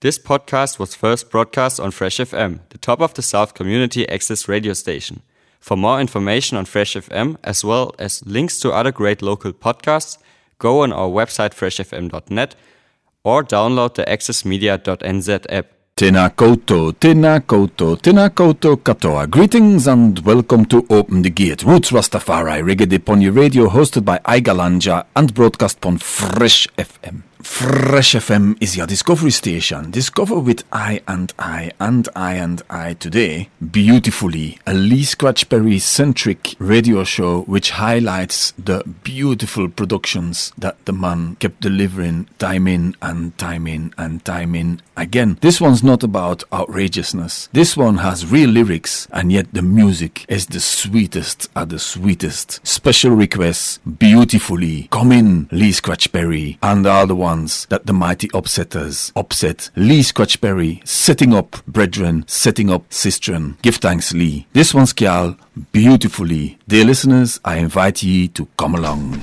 This podcast was first broadcast on Fresh FM, the top of the South community access radio station. For more information on Fresh FM, as well as links to other great local podcasts, go on our website freshfm.net or download the accessmedia.nz app. Tēnā koutou, tēnā koutou, tēnā koutou katoa. Greetings and welcome to Open the Gate, Roots Rastafari, Reggae Pony Radio, hosted by Aigalanja and broadcast on Fresh FM. Fresh FM is your discovery station. Discover with I and I and I and I today beautifully a Lee Scratch Perry centric radio show which highlights the beautiful productions that the man kept delivering time in and time in and time in again. This one's not about outrageousness. This one has real lyrics and yet the music is the sweetest at the sweetest. Special requests beautifully. Come in, Lee Scratch Perry, and the other the ones that the mighty upsetters upset. Lee Scratch Perry setting up brethren, setting up sistren. Give thanks, Lee. This one's Kial beautifully. Dear listeners, I invite ye to come along.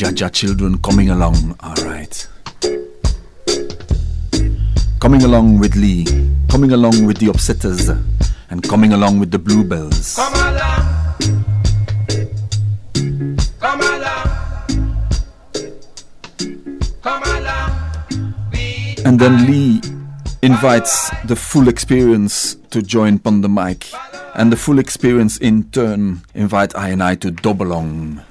Jaja children, coming along. All right. Coming along with Lee. Coming along with the upsetters. And coming along with the bluebells. Come along. Come along. Come along. And then Lee invites the full experience to join on the mic. And the full experience in turn invite I and I to double along.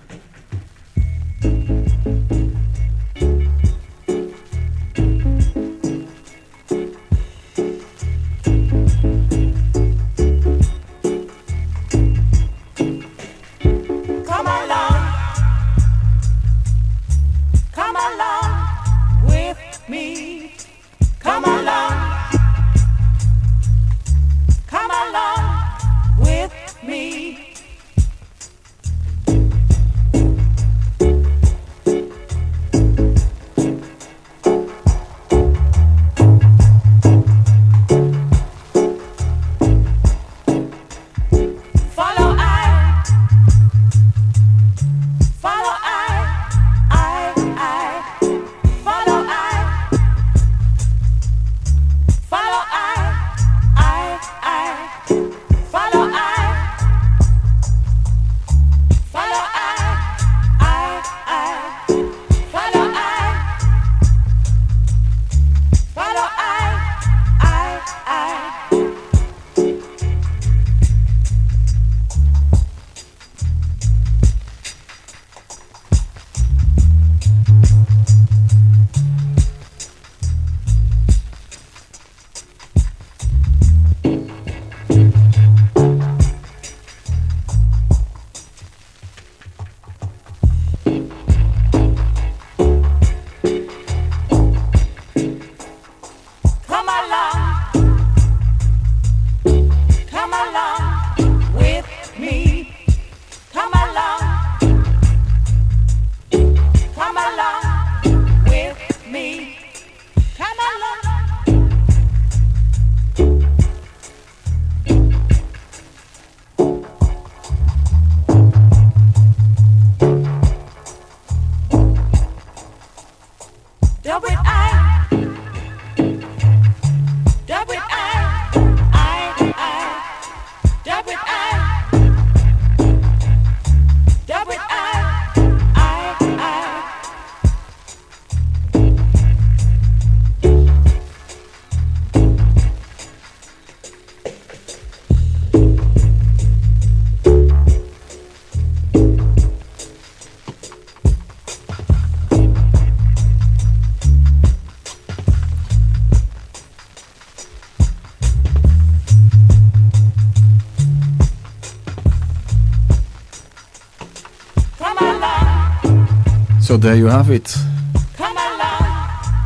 there you have it.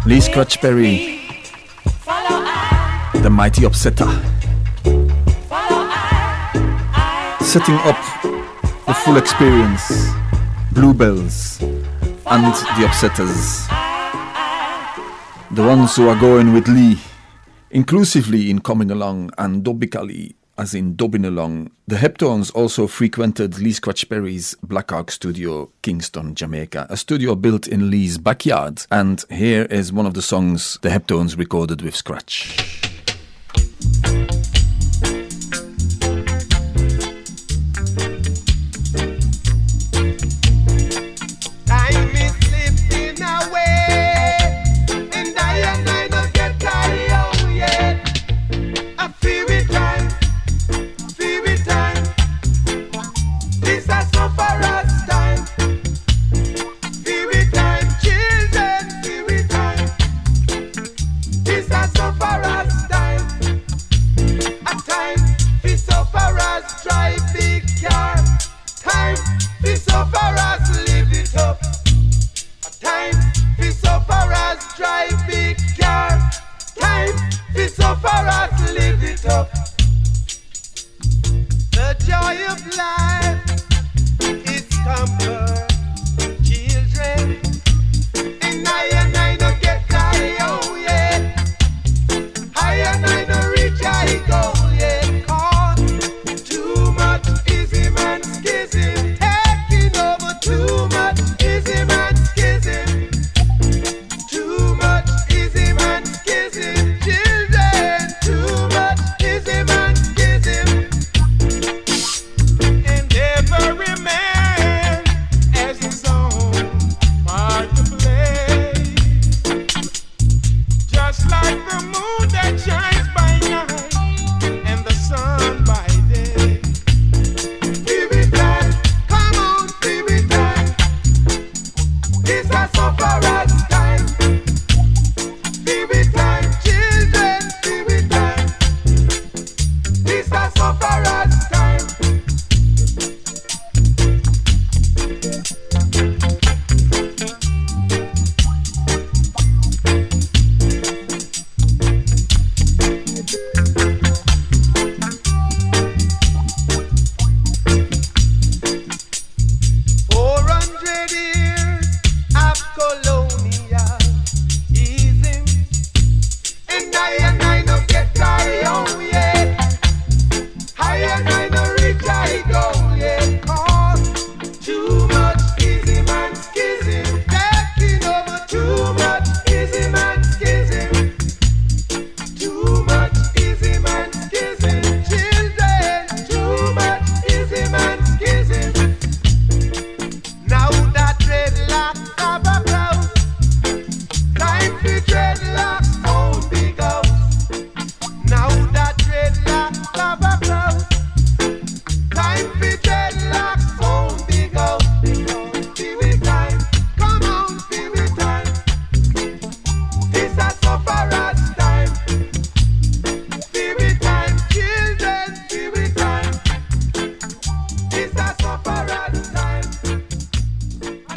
Lee Scratch Perry, the mighty upsetter, setting up the full experience, Bluebells and the Upsetters, the ones who are going with Lee, inclusively in Coming Along and Dobically as in Dobbin along, the Heptones also frequented Lee Scratch Perry's Black Ark studio, Kingston, Jamaica, a studio built in Lee's backyard. And here is one of the songs the Heptones recorded with Scratch.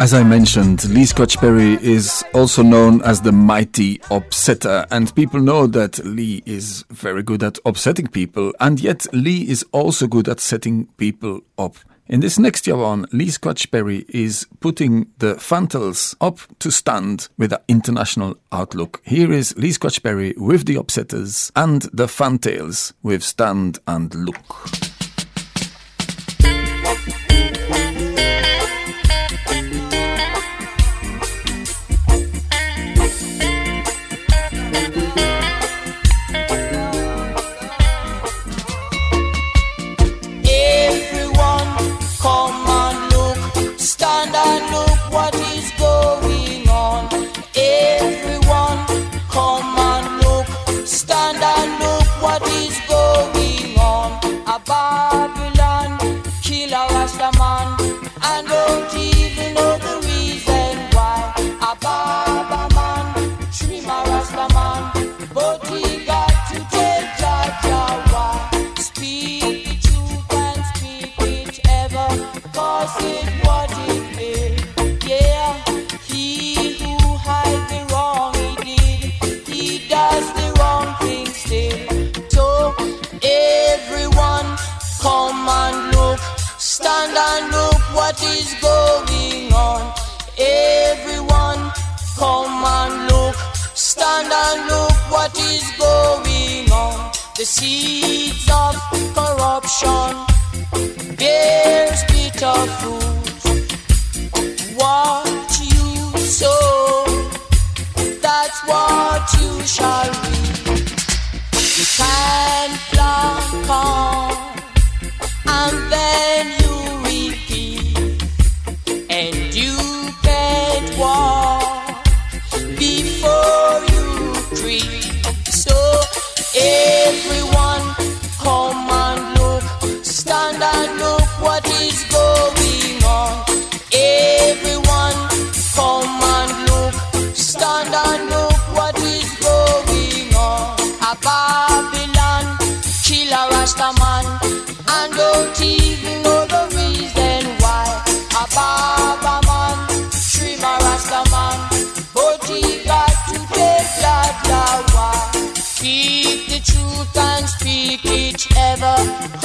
As I mentioned, Lee Scratch Perry is also known as the mighty upsetter, and people know that Lee is very good at upsetting people, and yet Lee is also good at setting people up. In this next year on, Lee Scratch Perry is putting the Fantails up to stand with an international outlook. Here is Lee Scratch Perry with the Upsetters and the Fantails with Stand and Look.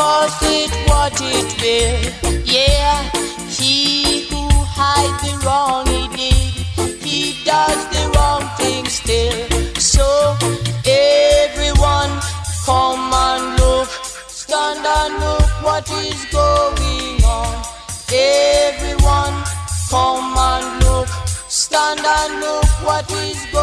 Ever, it what it will. Yeah, he who hides the wrong he did, he does the wrong thing still. So everyone, come and look, stand and look what is going on. Everyone, come and look, stand and look what is going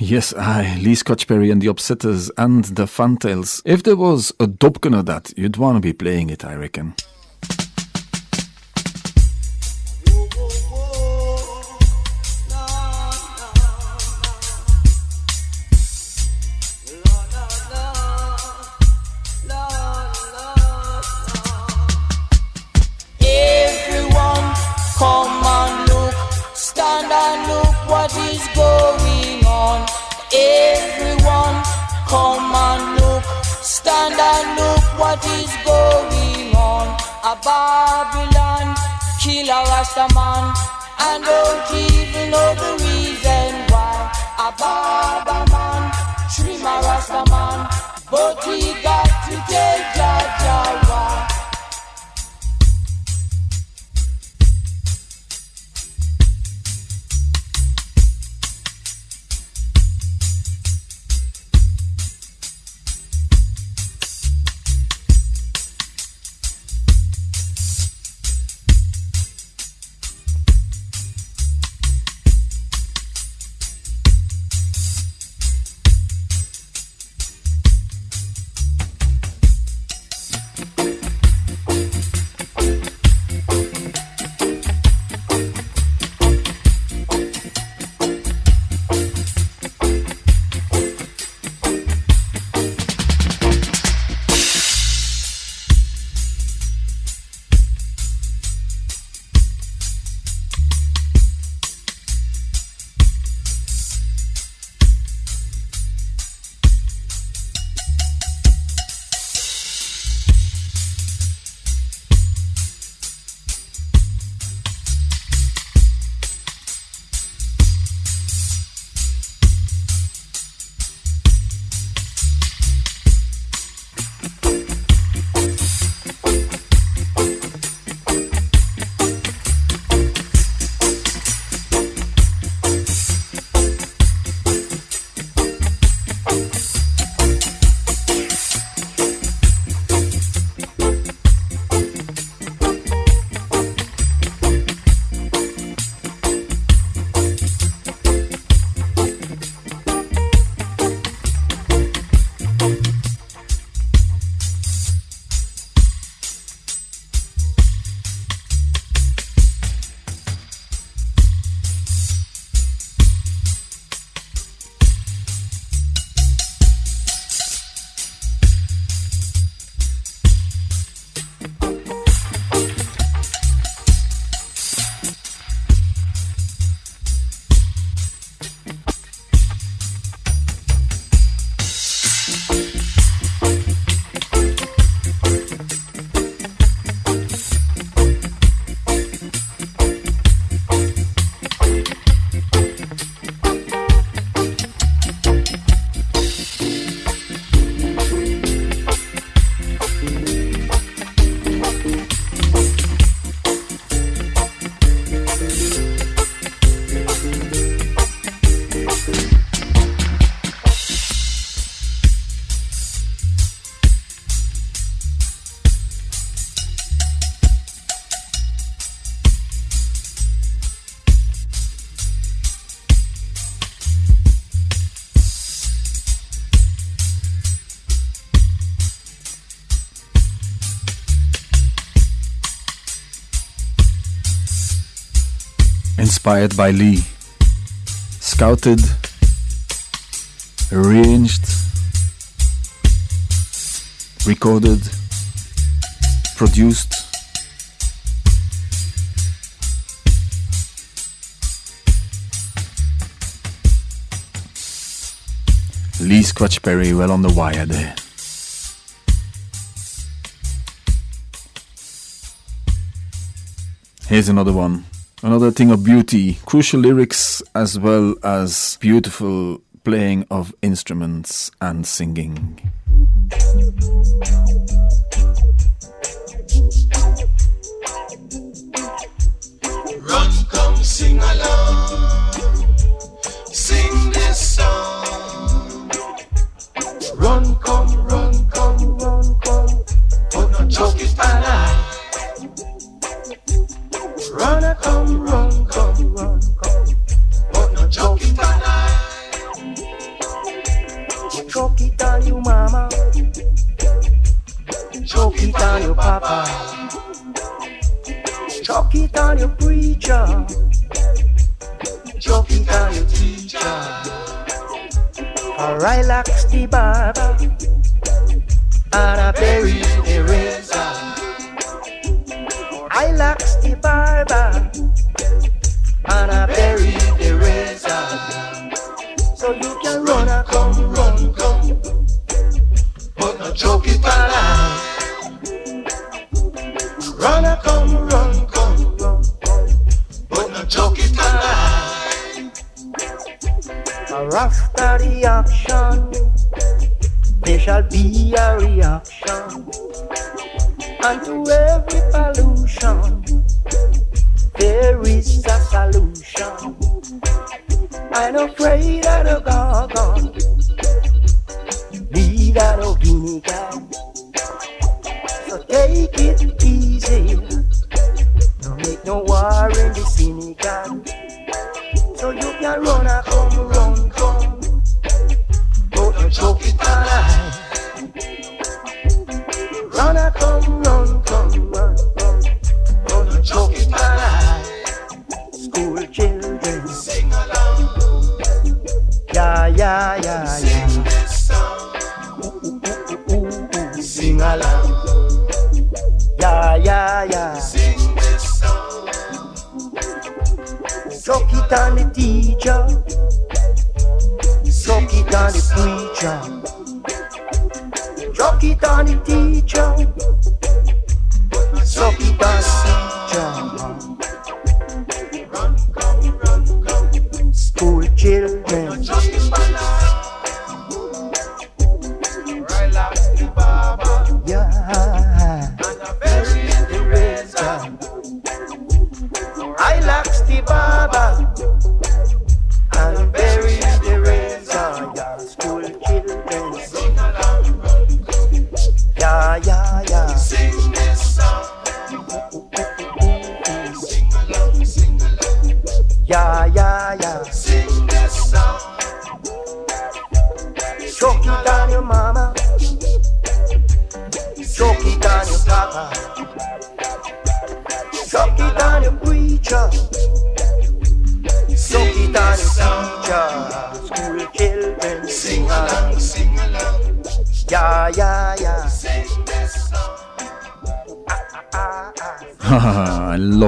yes, I, Lee Scratch Perry and the Upsetters and the Fantails. If there was a dubkin of that, you'd want to be playing it, I reckon. Inspired by Lee. Scouted, arranged, recorded, produced. Lee Scratch Perry well on the wire there. Here's another one. Another thing of beauty, crucial lyrics as well as beautiful playing of instruments and singing. On your papa. Choke it on your preacher. Choke it on your teacher. I locks the barber. And I bury the razor. I locks the barber. And I bury the razor. So you can run a be a reaction. unto every pollution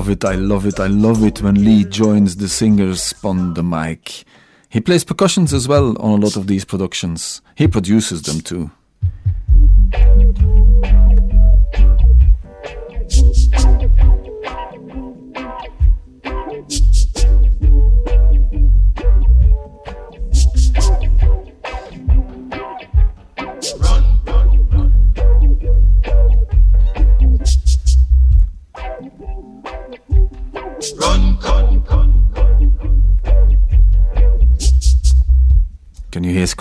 love it, I love it, I love it when Lee joins the singers on the mic. He plays percussions as well on a lot of these productions. He produces them too.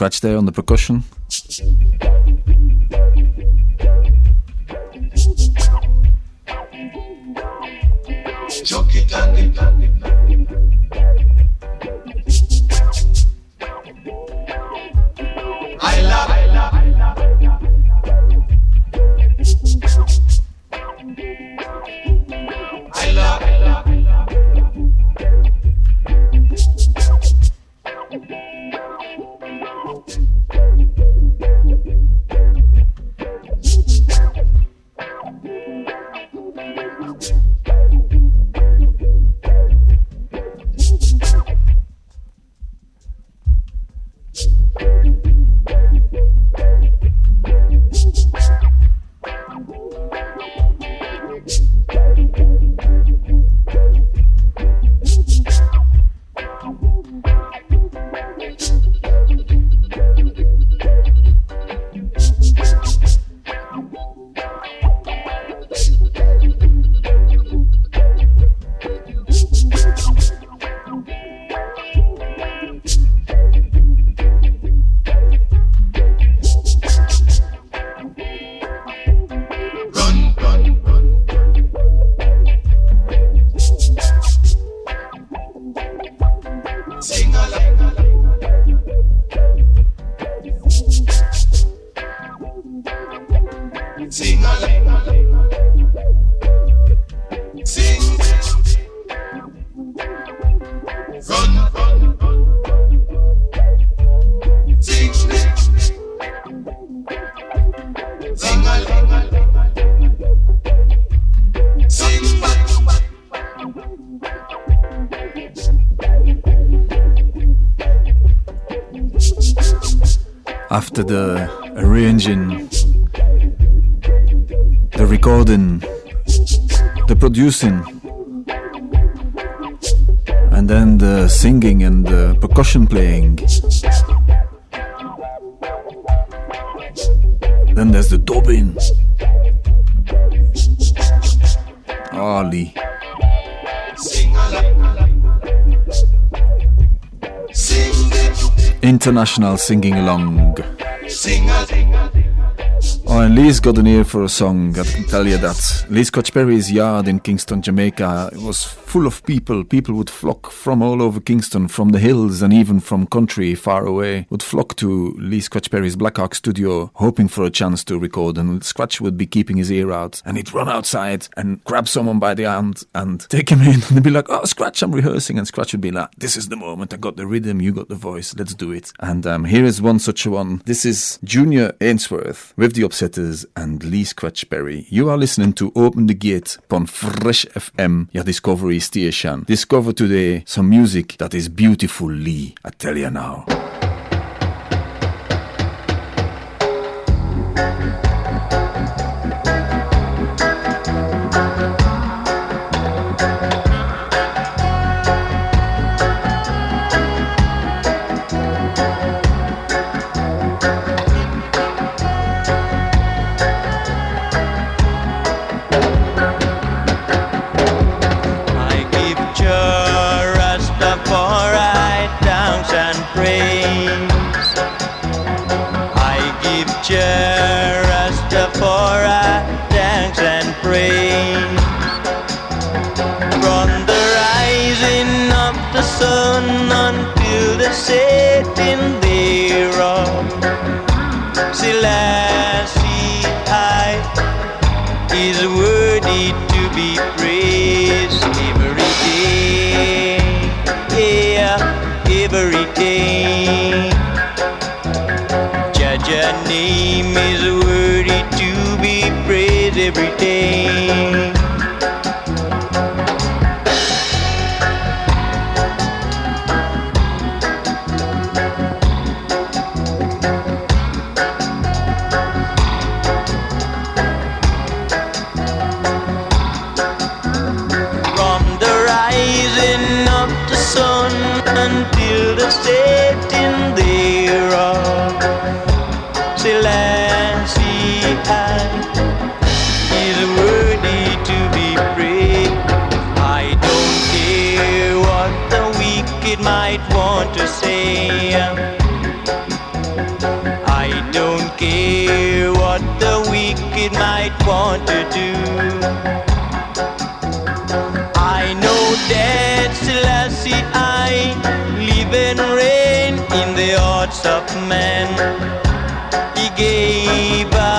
scratch there on the percussion. International singing along. Oh, and Lee's got an ear for a song. I can tell you that. Lee Scratch Perry's yard in Kingston, Jamaica, was full of people. People would flock from all over Kingston, from the hills and even from country far away, would flock to Lee Scratch Perry's Black Ark studio, hoping for a chance to record. And Scratch would be keeping his ear out, and he'd run outside and grab someone by the hand and take him in. And they'd be like, "Oh, Scratch, I'm rehearsing," and Scratch would be like, "This is the moment. I got the rhythm. You got the voice. Let's do it." And um, here is one such one. This is Junior Ainsworth with the Upsetters and Lee Scratch Perry. You are listening to Open the Gate on Fresh FM, your Discovery station. Discover today some music that is beautiful, Lee. I tell you now. The hearts of men. He gave I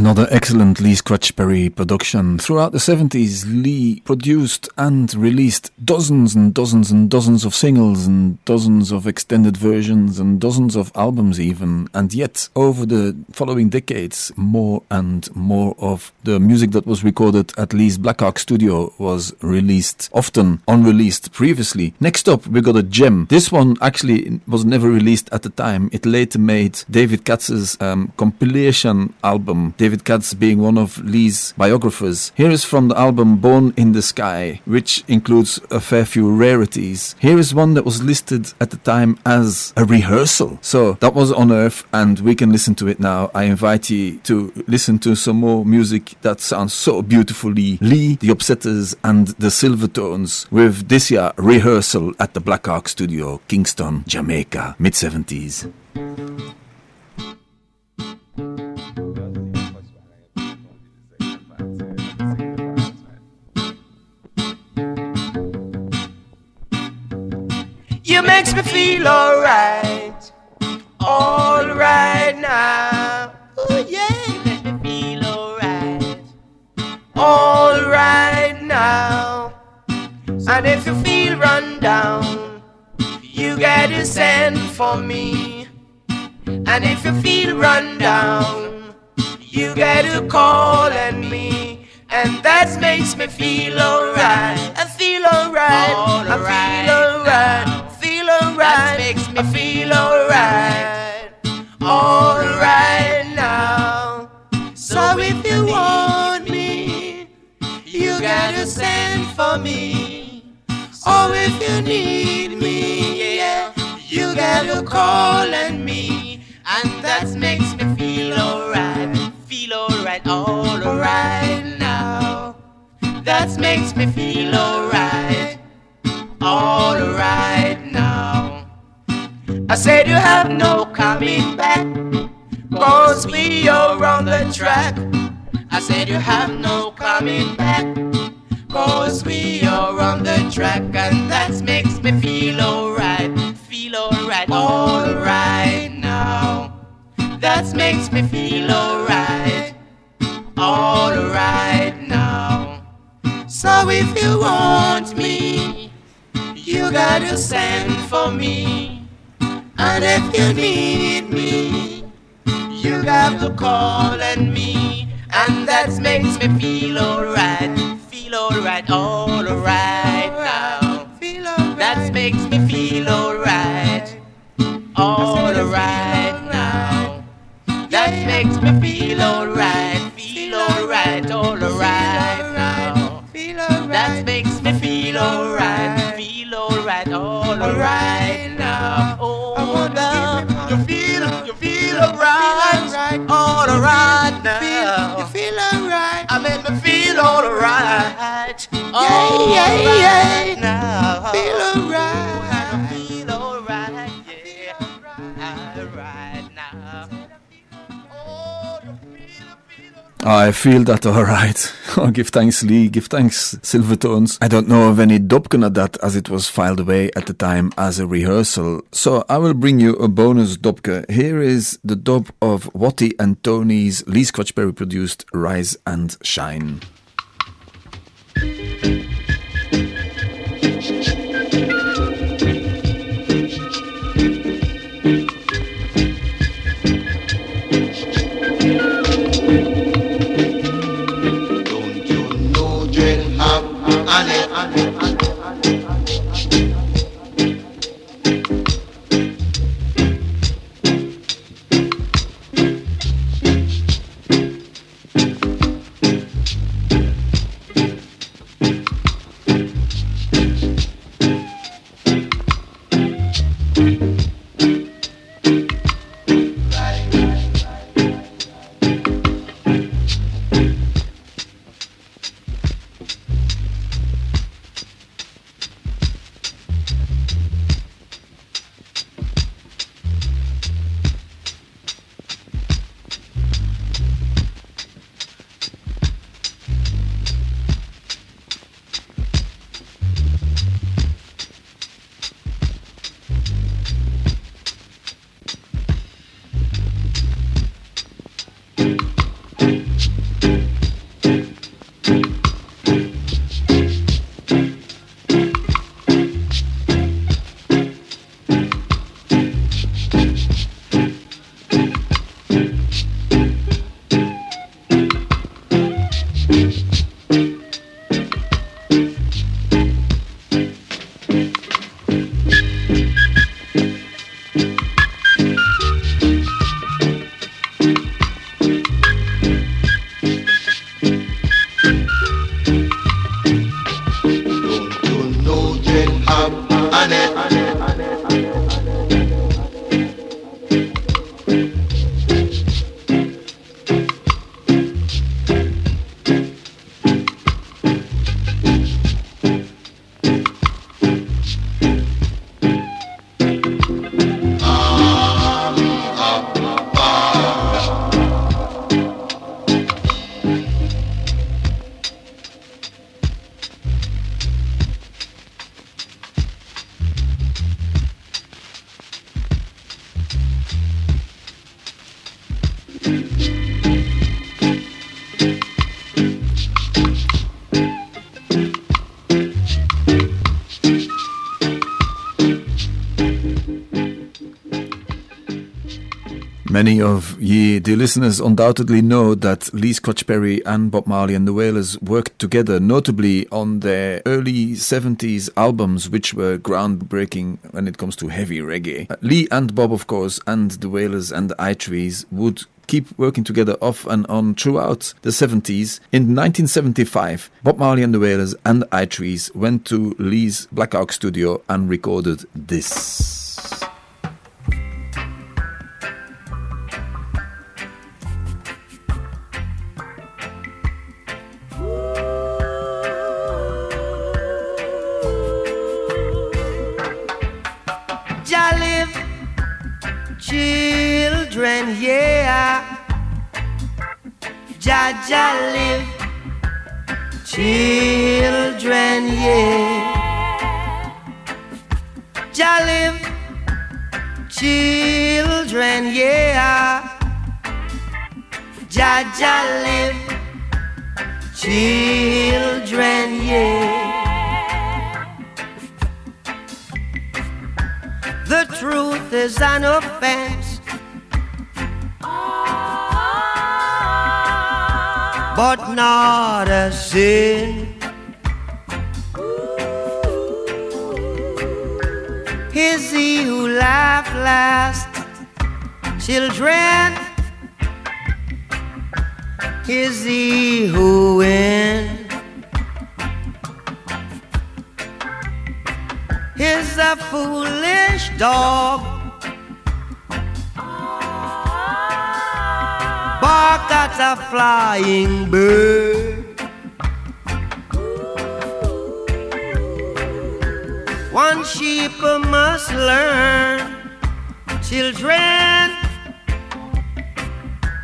Another excellent Lee Scratch Perry production. Throughout the 70s, Lee produced and released dozens and dozens and dozens of singles and dozens of extended versions and dozens of albums even. And yet, over the following decades, more and more of the music that was recorded at Lee's Black Ark studio was released, often unreleased previously. Next up, we got a gem. This one actually was never released at the time. It later made David Katz's um, compilation album. David David Katz being one of Lee's biographers. Here is from the album Born in the Sky, which includes a fair few rarities. Here is one that was listed at the time as a rehearsal. So that was on Earth, and we can listen to it now. I invite you to listen to some more music that sounds so beautifully Lee, the Upsetters, and the Silvertones with this year rehearsal at the Black Ark Studio, Kingston, Jamaica, mid 70s. You makes me feel alright, alright now. Oh yeah, you make me feel alright, alright now. And if you feel run down, you gotta send for me. And if you feel run down, you gotta call on me. And that makes me feel alright. I feel alright. I feel alright. Feel alright. makes me feel alright. Alright now. So if you want me, you gotta send for me. Or if you need me, yeah, you gotta call on me. And that makes me feel alright. Feel alright, alright now. That makes me feel alright. Alright. I said you have no coming back. Cause we are on the track. I said you have no coming back. Cause we are on the track. And that makes me feel alright. Feel alright. Alright now. That makes me feel alright. Alright now. So if you want me, you gotta send for me. And if you need me, you got to call on me. And that makes me feel alright. Feel alright, alright now. That makes me feel alright. Alright now. That makes me feel alright. Feel alright, alright now. That makes me feel alright. Feel alright, alright alright. Alright now. You feel alright. I make me feel alright. Yeah, yeah, yeah. Now. Feel alright. Oh, I feel that alright. Oh, give thanks, Lee. Give thanks, Silvertones. I don't know of any dubken at that as it was filed away at the time as a rehearsal. So I will bring you a bonus dubke. Here is the dub of Watty and Tony's Lee Scratch Perry produced Rise and Shine. Listeners, undoubtedly know that Lee Scratch Perry and Bob Marley and the Wailers worked together, notably on their early 70s albums, which were groundbreaking when it comes to heavy reggae. Uh, Lee and Bob, of course, and the Wailers and the I Threes would keep working together off and on throughout the 70s. In 1975, Bob Marley and the Wailers and the I Threes went to Lee's Black Ark studio and recorded this. Children, yeah. Jah live, children, yeah. Jah live, children, yeah. Jah live, children, yeah. Truth is an offense, but not a sin. Is he who laughed last, children? Is he who wins? A foolish dog. Bark at a flying bird. One sheep must learn, children,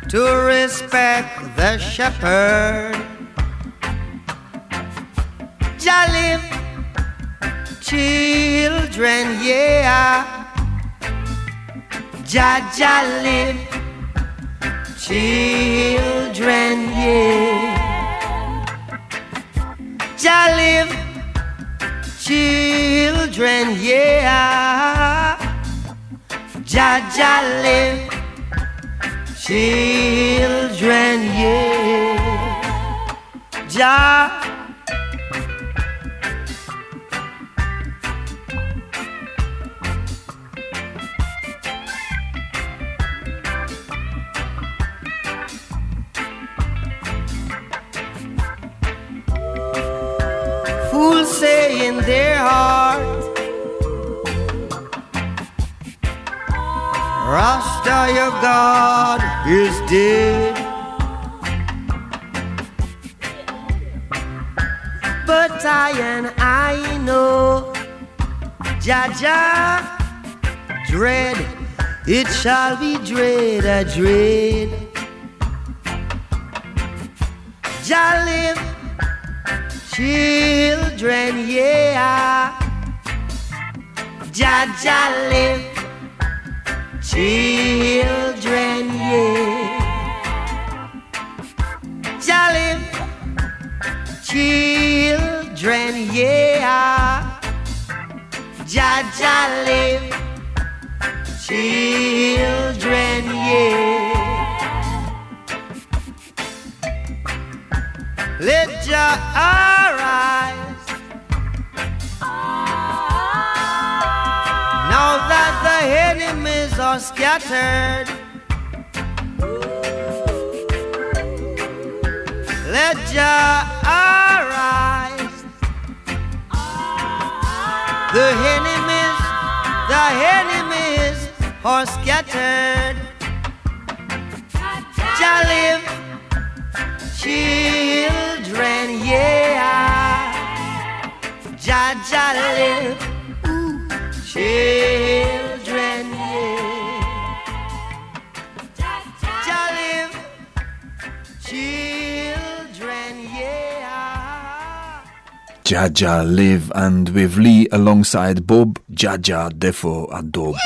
to respect the shepherd. Live children, yeah. Jah live, children, yeah. Jah live, children, yeah. Jah live, children, yeah. Jah. Fools say in their heart, Rasta, your God is dead. But I and I know, Jaja, dread, it shall be dread, a dread. Jah live children, yeah. Jah live, children, yeah. Jah live, children, yeah. Jah live, children, yeah. Let Jah arise. Now that the enemies are scattered, let Jah arise. The enemies, the enemies are scattered. Jah live children, yeah. Jah Jah live, ooh, children, yeah. Jah live, children, yeah. Jaja live and with Lee alongside Bob Jaja Defo Adobe.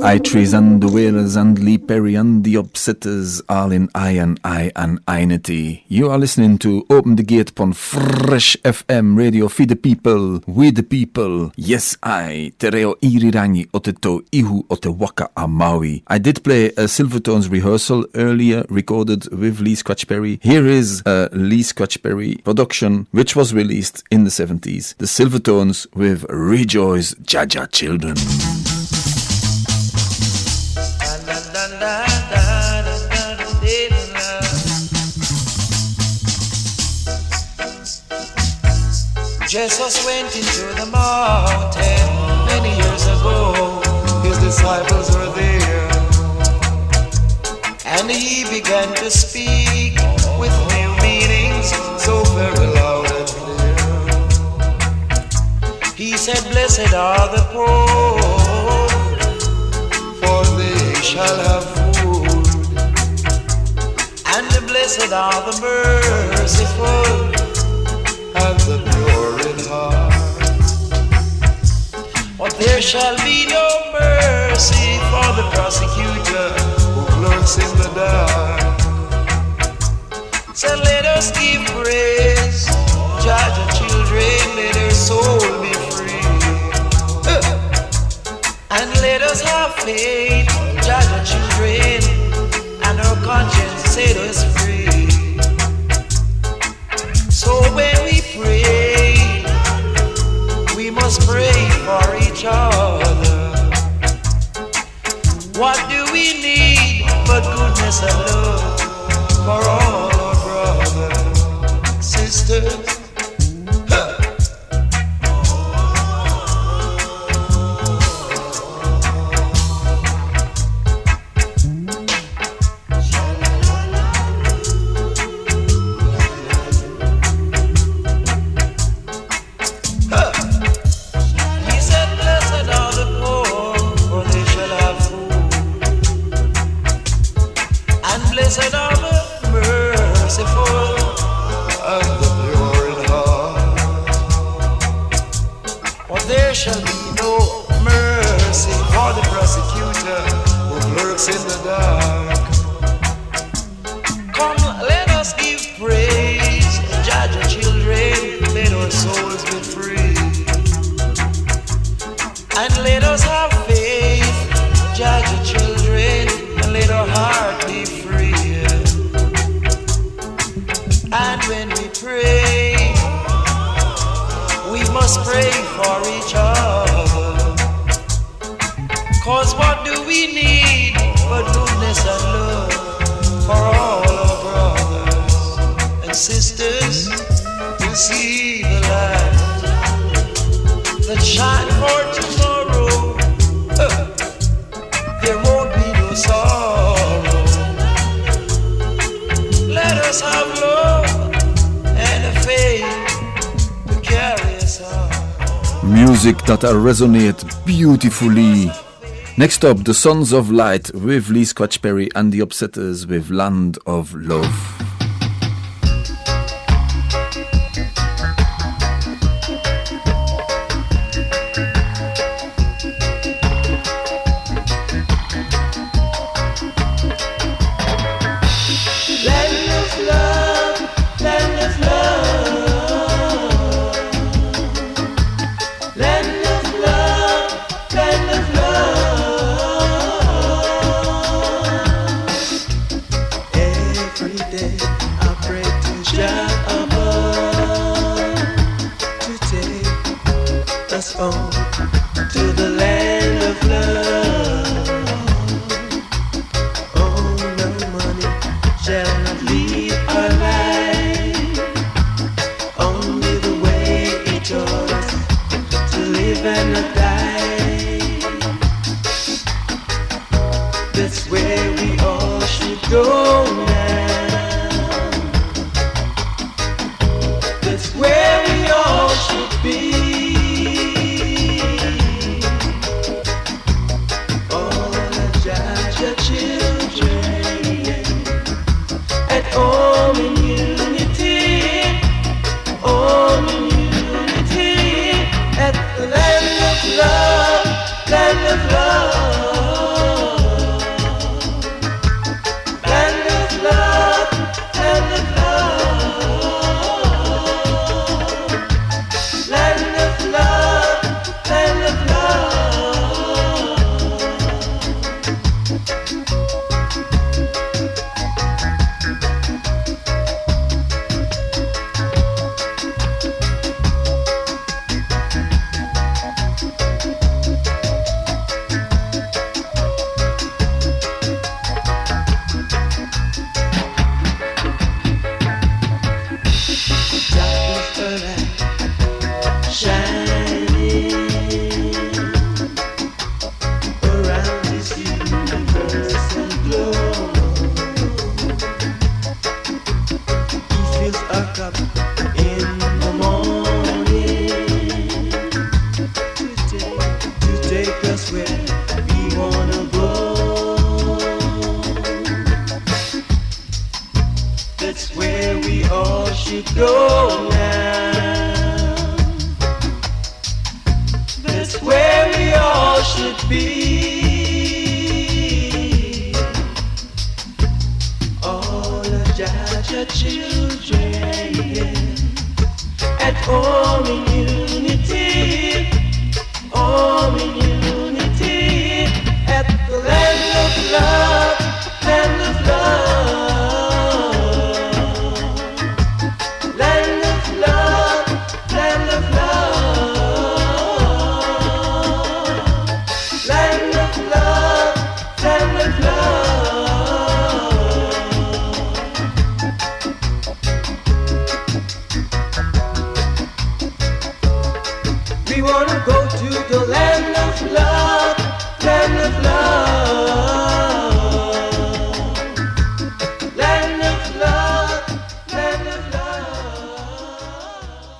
I Threes and the Wailers and Lee Perry and the Upsetters, all in I and I and Inity. You are listening to Open the Gate upon Fresh FM Radio Feed the People, with the People. Yes, I, Tereo Irirangi Oteto Ihu Otewaka Amawi. I did play a Silvertones rehearsal earlier, recorded with Lee Scratch Perry. Here is a Lee Scratch Perry production, which was released in the 70s. The Silvertones with Rejoice Jaja Children. Jesus went into the mountain many years ago. His disciples were there. And he began to speak with new meanings so very loud and clear. He said, Blessed are the poor, for they shall have food. And blessed are the merciful But there shall be no mercy for the prosecutor who lurks in the dark. So let us give praise, judge the children, let their soul be free. And let us have faith, judge the children, and our conscience set us free. Each other. What do we need but goodness and love for all our brothers, sisters? Music that resonate beautifully. Next up, the Sons of Light with Lee Scratch Perry and the Upsetters with Land of Love.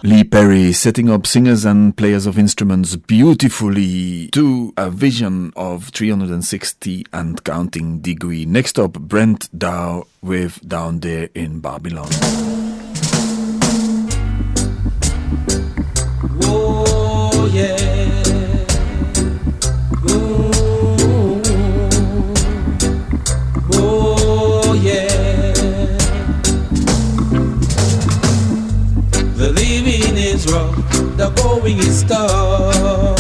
Lee Perry setting up singers and players of instruments beautifully to a vision of 360 and counting degree. Next up, Brent Dowe with Down There in Babylon. Going is tough.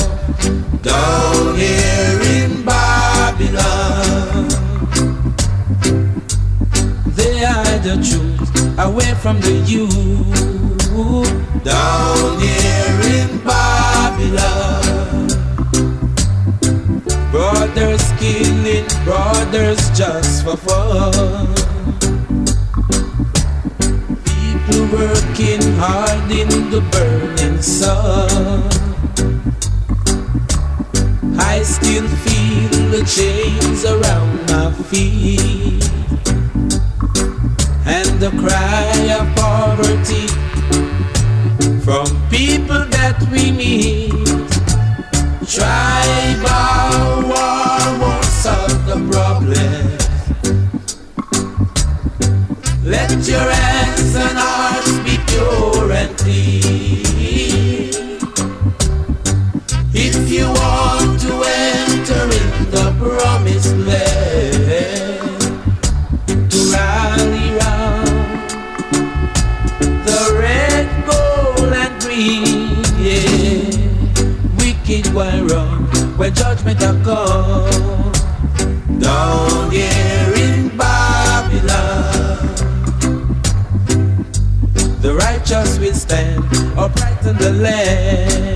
Down here in Babylon, they hide the truth away from the youth. Down here in Babylon, brothers killing brothers just for fun. People working hard in the burning sun. I still feel the chains around my feet and the cry of poverty from people that we meet. Tribal war won't solve the problem. Let your hands and hearts be pure and clean. If you want to enter in the promised land, to the red, gold, and green. Wicked when judgment a come. In the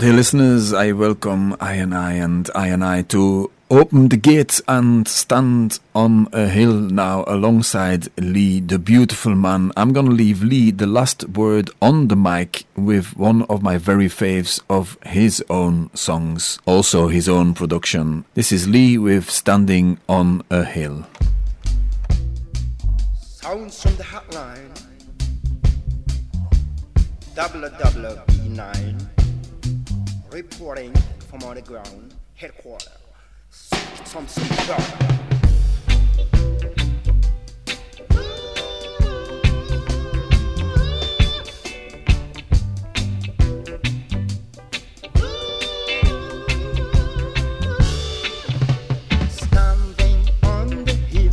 Dear listeners, I welcome I and I and I and I to open the gate and stand on a hill now alongside Lee, the beautiful man. I'm gonna leave Lee the last word on the mic with one of my very faves of his own songs, also his own production. This is Lee with Standing on a Hill. Sounds from the hotline. Double double B9. Reporting from on the ground. Headquarters. Some some Standing on the hill,